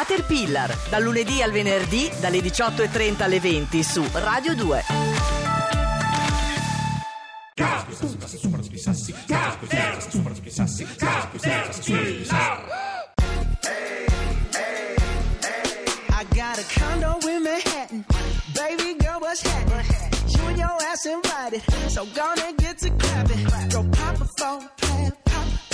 Caterpillar, dal lunedì al venerdì dalle 18.30 alle 20 su Radio 2. I got a condo in Manhattan. Baby girl, what's happening? You and your ass invited. So gonna get to clapping. Go pop a plan. Pop,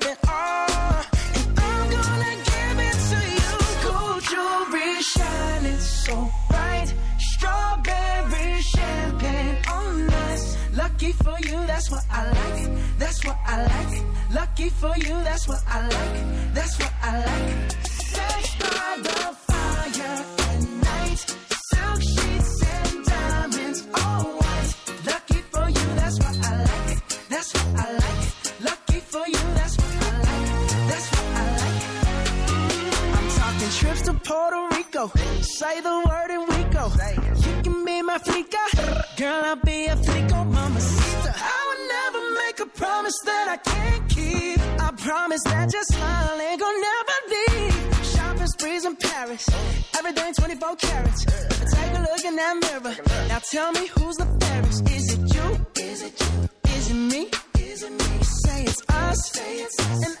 it Lucky for you, that's what I like. That's what I like. Sex by the fire at night. Silk sheets and diamonds, all white. Lucky for you, that's what I like. That's what I like. Lucky for you, that's what I like. That's what I like. I'm talking trips to Puerto Rico. Say the word and we go. You can be my flica. Girl, I'll be a flico, mamacita. I would never make a promise that I can't keep. Promise that your smile ain't gonna never leave. Shopping sprees in Paris. Everything 24 carats. Take a look in that mirror. Now tell me who's the fairest. Is it you? Is it you? Is it me? Is it me? Say it's us. And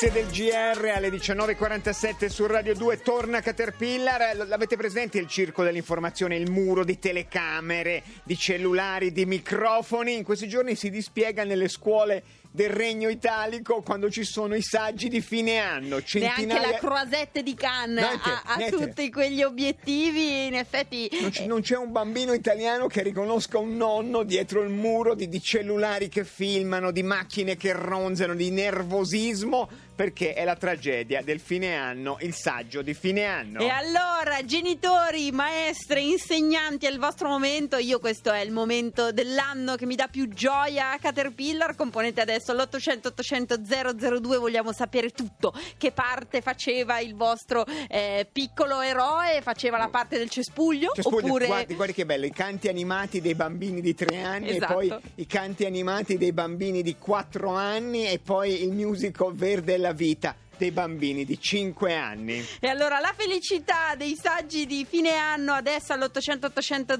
Notizie del GR alle 19.47 su Radio 2 torna Caterpillar. L'avete presente il circo dell'informazione, il muro di telecamere, di cellulari, di microfoni? In questi giorni si dispiega nelle scuole del Regno Italico quando ci sono i saggi di fine anno. Neanche Centinaia... la croisette di Cannes Niente, ha, ha tutti quegli obiettivi, in effetti... Non, c- non c'è un bambino italiano che riconosca un nonno dietro il muro di, di cellulari che filmano, di macchine che ronzano, di nervosismo, perché è la tragedia del fine anno, il saggio di fine anno. E allora, genitori, maestre, insegnanti, è il vostro momento. Io questo è il momento dell'anno che mi dà più gioia a Caterpillar. Componete adesso l'800 800 002, vogliamo sapere tutto. Che parte faceva il vostro eh, piccolo eroe? Faceva la parte del cespuglio? Scusi, oppure... guardi, guardi che bello, i canti animati dei bambini di tre anni Esatto. e poi i canti animati dei bambini di quattro anni e poi il musical Verde e la vita dei bambini di 5 anni. E allora la felicità dei saggi di fine anno adesso all'800 800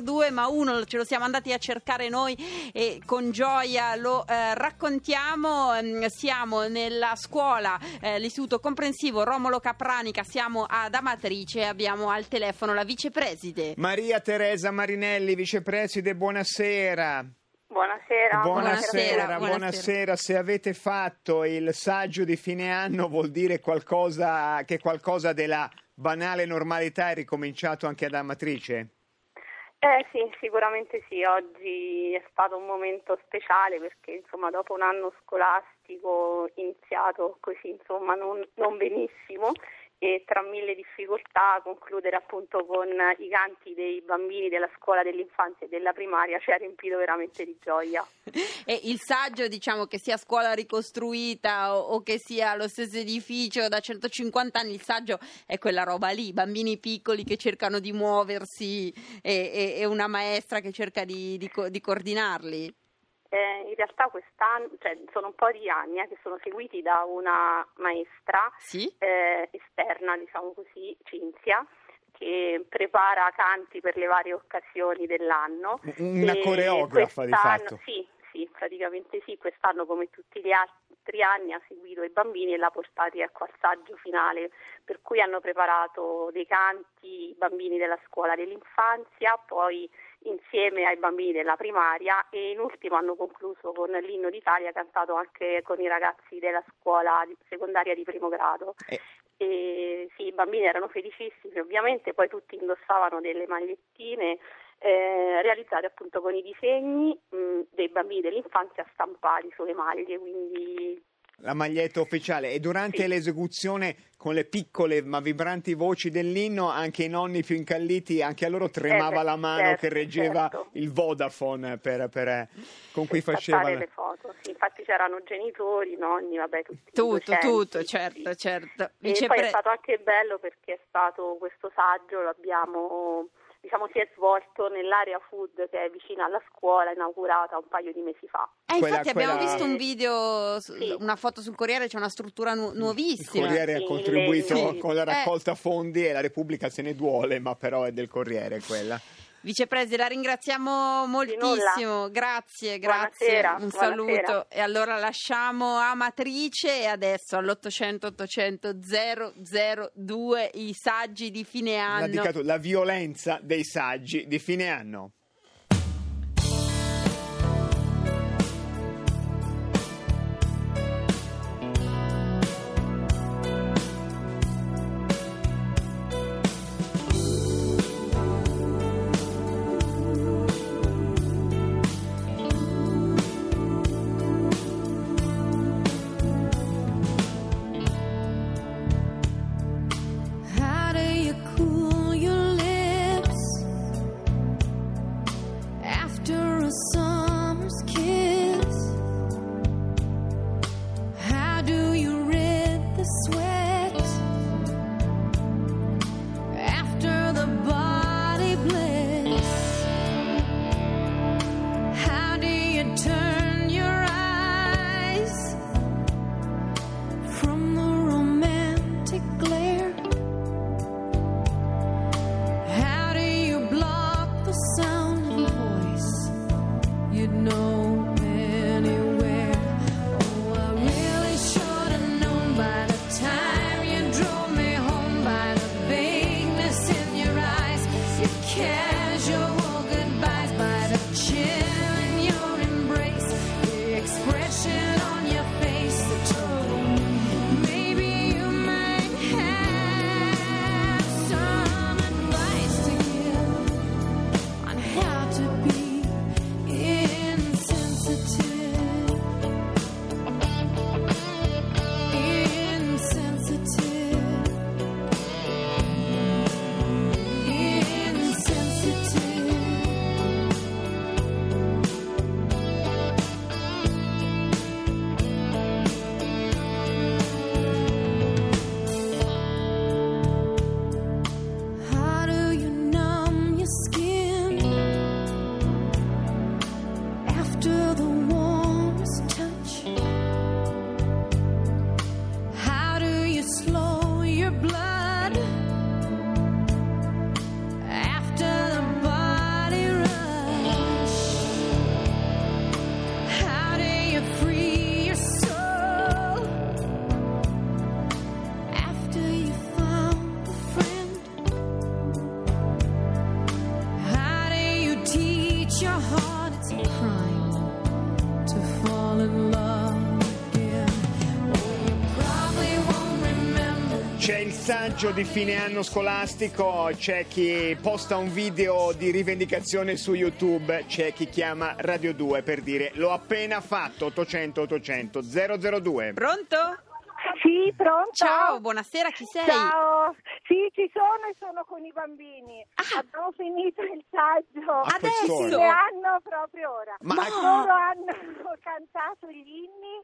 002, ma uno ce lo siamo andati a cercare noi e con gioia lo eh, raccontiamo. Ehm, Siamo nella scuola, eh, l'istituto comprensivo Romolo Capranica, siamo ad Amatrice e abbiamo al telefono la vicepreside. Maria Teresa Marinelli, vicepreside, buonasera. Buonasera. Buonasera, Buonasera, buonasera. Se avete fatto il saggio di fine anno vuol dire qualcosa che qualcosa della banale normalità è ricominciato anche ad Amatrice? Eh sì, sicuramente sì, oggi è stato un momento speciale perché insomma dopo un anno scolastico iniziato così insomma non, non benissimo e tra mille difficoltà concludere appunto con i canti dei bambini della scuola dell'infanzia e della primaria ci ha riempito veramente di gioia. E il saggio, diciamo che sia scuola ricostruita o, o che sia lo stesso edificio da 150 anni, il saggio è quella roba lì, bambini piccoli che cercano di muoversi e, e- e una maestra che cerca di, di di coordinarli. Eh, in realtà quest'anno, cioè, sono un po' di anni eh, che sono seguiti da una maestra Sì? eh, esterna, diciamo così, Cinzia, che prepara canti per le varie occasioni dell'anno. Una E coreografa, di fatto. Sì, sì, praticamente sì, quest'anno come tutti gli altri anni ha seguito i bambini e l'ha portati ecco, al saggio finale, per cui hanno preparato dei canti i bambini della scuola dell'infanzia, poi insieme ai bambini della primaria e in ultimo hanno concluso con l'inno d'Italia cantato anche con i ragazzi della scuola di- secondaria di primo grado. Eh. E sì, i bambini erano felicissimi ovviamente, poi tutti indossavano delle magliettine eh, realizzate appunto con i disegni mh, dei bambini dell'infanzia stampati sulle maglie, quindi La maglietta ufficiale e durante Sì. l'esecuzione con le piccole ma vibranti voci dell'inno anche i nonni più incalliti, anche a loro tremava Eh beh, la mano certo, che reggeva certo. il Vodafone per, per- con cui per faceva... scattare le foto. Sì, infatti c'erano genitori, nonni, vabbè, tutti Tutto, docenti, tutto, sì, certo, certo. E Vice poi pre- è stato anche bello perché è stato questo saggio, lo abbiamo, diciamo, si è svolto nell'area food che è vicina alla scuola, inaugurata un paio di mesi fa. Eh, Quella- infatti abbiamo quella- visto un video, su- Sì. una foto sul Corriere, c'è una struttura nu- Il nuovissima. Corriere ha Sì, contribuito sì. con la Eh. raccolta fondi e la Repubblica se ne duole, ma però è del Corriere quella. Vicepresi, la ringraziamo moltissimo, grazie, grazie, Buonasera, un buonasera. saluto. E allora lasciamo Amatrice e adesso all'800 800 002 i saggi di fine anno. la violenza dei saggi di fine anno. Your C'è il saggio di fine anno scolastico, c'è chi posta un video di rivendicazione su YouTube, c'è chi chiama Radio 2 per dire l'ho appena fatto 800 800 002. Pronto? Sì, pronto? Ciao, buonasera, chi sei? Ciao. Sì, ci sono e sono con i bambini. Ah. Abbiamo finito il saggio. Ah, Adesso? Ne hanno proprio ora. Ma- Loro hanno cantato gli inni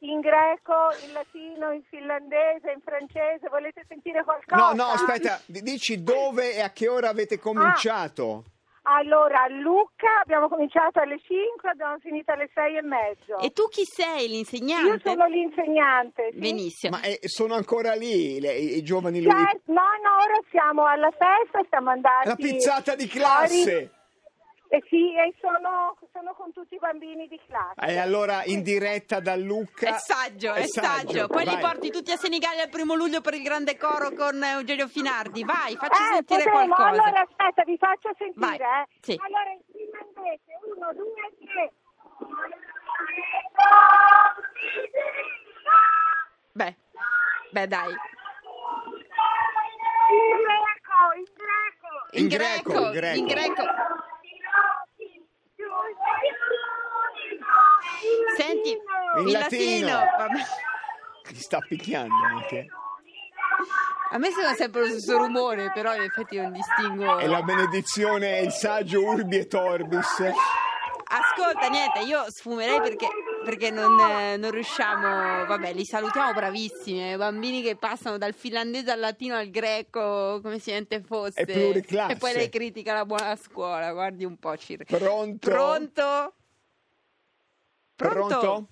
in greco, in latino, in finlandese, in francese. Volete sentire No, qualcosa? no, aspetta, di- dici dove e a che ora avete cominciato? Allora, a Lucca abbiamo cominciato alle 5, abbiamo finito alle 6 e mezzo. E tu chi sei, Io l'insegnante? sono l'insegnante. sì. Benissimo. Ma eh, sono ancora lì le- i, i giovani lui? Certo, no, no, ora siamo alla festa, siamo andati... La pizzata di fuori. Eh sì, e sono, sono con tutti i bambini di classe. E allora in diretta da Lucca. È saggio, è È saggio, saggio. Poi li vai. porti tutti a Senigallia il primo luglio per il grande coro con Eugenio Finardi. Vai, facci Eh, sentire potremmo. qualcosa. Allora, aspetta, vi faccio sentire, Vai, eh. sì. Allora, in finlandese, uno, due, tre. Beh, beh, dai. In greco, in greco. In greco, in greco. in greco. Senti, In il latino. latino. Ti sta picchiando anche. A me sembra sempre lo stesso rumore, però in effetti non distingo. E la benedizione e il saggio Urbi e Torbis. Ascolta, niente, io sfumerei perché, perché non, non riusciamo. Vabbè, li salutiamo bravissimi. eh, Bambini che passano dal finlandese al latino al greco come se niente fosse. È. E poi lei critica la buona scuola. Guardi un po', Cir. Pronto? Pronto? Pronto?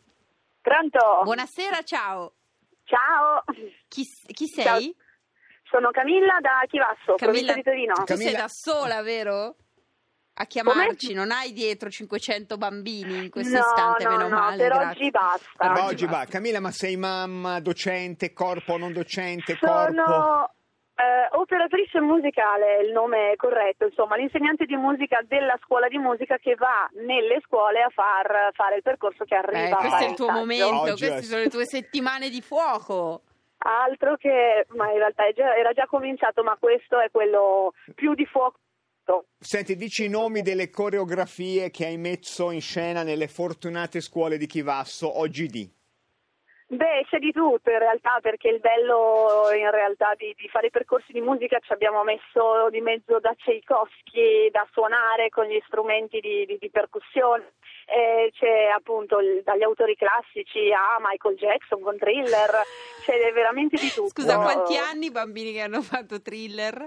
Pronto? Buonasera, ciao. Ciao, Chi, chi Ciao. sei? sono Camilla da Chivasso, provincia di Torino. tu sei Camilla- da sola, vero? A chiamarci, non hai dietro 500 bambini in questo no, istante, no, meno no, male. per grazie. oggi basta. Per oggi basta. va. Camilla, ma sei mamma, docente, corpo, non docente, corpo? Eh, operatrice musicale, è il nome corretto, insomma, l'insegnante di musica della scuola di musica che va nelle scuole a far fare il percorso che arriva Eh, questo è il tuo saggio. momento, Oggi queste è- sono le tue settimane di fuoco. Altro che, ma in realtà già- era già cominciato, ma questo è quello più di fuoco. Senti, dici i nomi delle coreografie che hai messo in scena nelle fortunate scuole di Chivasso oggi di. Beh, c'è di tutto in realtà, perché il bello in realtà di, di fare i percorsi di musica ci abbiamo messo di mezzo da Tchaikovsky da suonare con gli strumenti di, di- di percussione. Eh, c'è appunto il- dagli autori classici a Michael Jackson con thriller, c'è veramente di tutto. Scusa, quanti anni i bambini che hanno fatto thriller?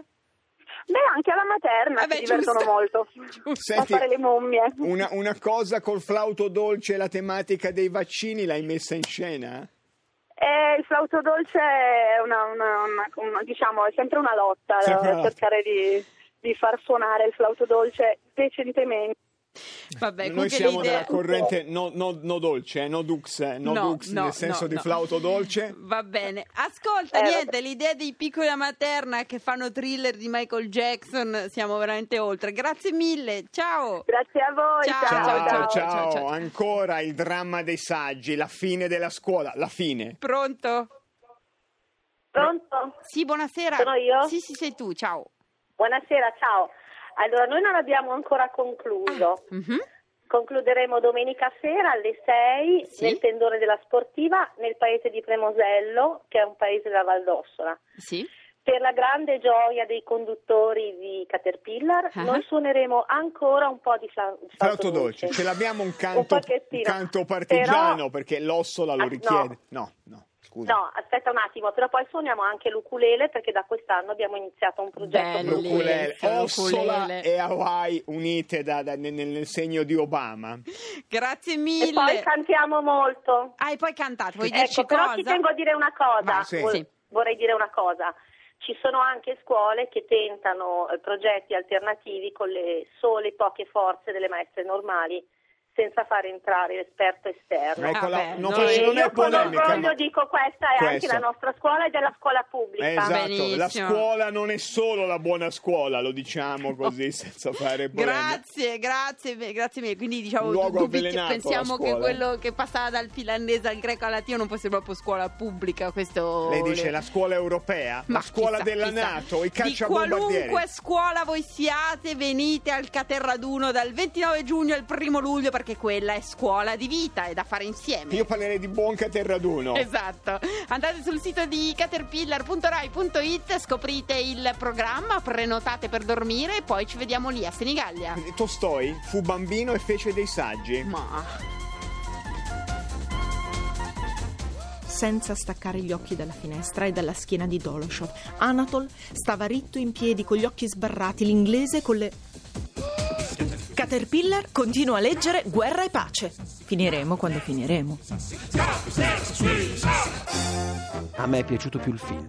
Beh, anche alla materna Vabbè, si divertono giusto. molto. Senti, a fare le mummie. Una, una cosa col flauto dolce e la tematica dei vaccini l'hai messa in scena? Eh, il flauto dolce è una, una- una- una- diciamo, è sempre una lotta, Sempre eh, una lotta. cercare di, di far suonare il flauto dolce decentemente. Vabbè, Noi siamo l'idea- della corrente no, no- no dolce, eh, no dux, eh, no, No, dux no, nel senso no, di no. flauto dolce. Va bene. Ascolta, Eh, niente, l'idea dei piccoli a materna che fanno thriller di Michael Jackson, siamo veramente oltre. Grazie mille, ciao. Grazie a voi. Ciao, Ciao, ciao, ciao, ciao, ciao. ancora il dramma dei saggi, la fine della scuola, la fine. Pronto? Pronto? Sì, buonasera. Sono io? Sì, sì, sei tu, ciao. Buonasera, ciao. Allora, noi non abbiamo ancora concluso. Mhm. Concluderemo domenica sera alle 6 Sì. nel tendone della sportiva nel paese di Premosello, che è un paese della Valdossola. Sì. Per la grande gioia dei conduttori di Caterpillar, Ah. noi suoneremo ancora un po' di fla- Flauto dolce, ce l'abbiamo un canto, un pochettino. canto partigiano Però- perché l'ossola lo Ah, no. richiede. No, no, scusa. No, aspetta un attimo, però poi suoniamo anche l'ukulele perché da quest'anno abbiamo iniziato un progetto. Bello. L'ukulele, Ossola l'ukulele. e Hawaii unite da- da- nel, nel segno di Obama. Grazie E mille. poi cantiamo molto. Ah, e poi cantate, vuoi dirci Ecco, però cosa? ci tengo a dire una cosa. Vai, sì. Vor- Sì. Vorrei dire una cosa. Ci sono anche scuole che tentano eh, progetti alternativi con le sole poche forze delle maestre normali senza far entrare l'esperto esterno. Eccola, Vabbè, non, noi- faccio- non Io è con polemica. orgoglio ma- dico questa è anche Questo. la nostra scuola ed è la scuola pubblica. Esatto, la Benissimo. scuola non è solo la buona scuola, lo diciamo così senza fare polemica. Grazie, grazie, grazie mille. Quindi diciamo pensiamo la che quello che passava dal finlandese al greco al latino non fosse proprio scuola pubblica. Questo Lei dice le- la scuola europea, Ma la scuola chissà, della chissà. Nato, i Di cacciabombardieri. qualunque scuola voi siate, venite al Caterraduno dal 29 giugno al 1 luglio perché anche quella è scuola di vita, è da fare insieme. Io parlerei di buon Caterraduno. Esatto, andate sul sito di caterpillar.rai.it, scoprite il programma, prenotate per dormire e poi ci vediamo lì a Senigallia. Tostoi fu bambino e fece dei saggi. Ma senza staccare gli occhi dalla finestra e dalla schiena di Doloshov. Anatol stava ritto in piedi con gli occhi sbarrati, l'inglese con le... Caterpillar continua a leggere Guerra e pace. Finiremo quando finiremo. A me è piaciuto più il film.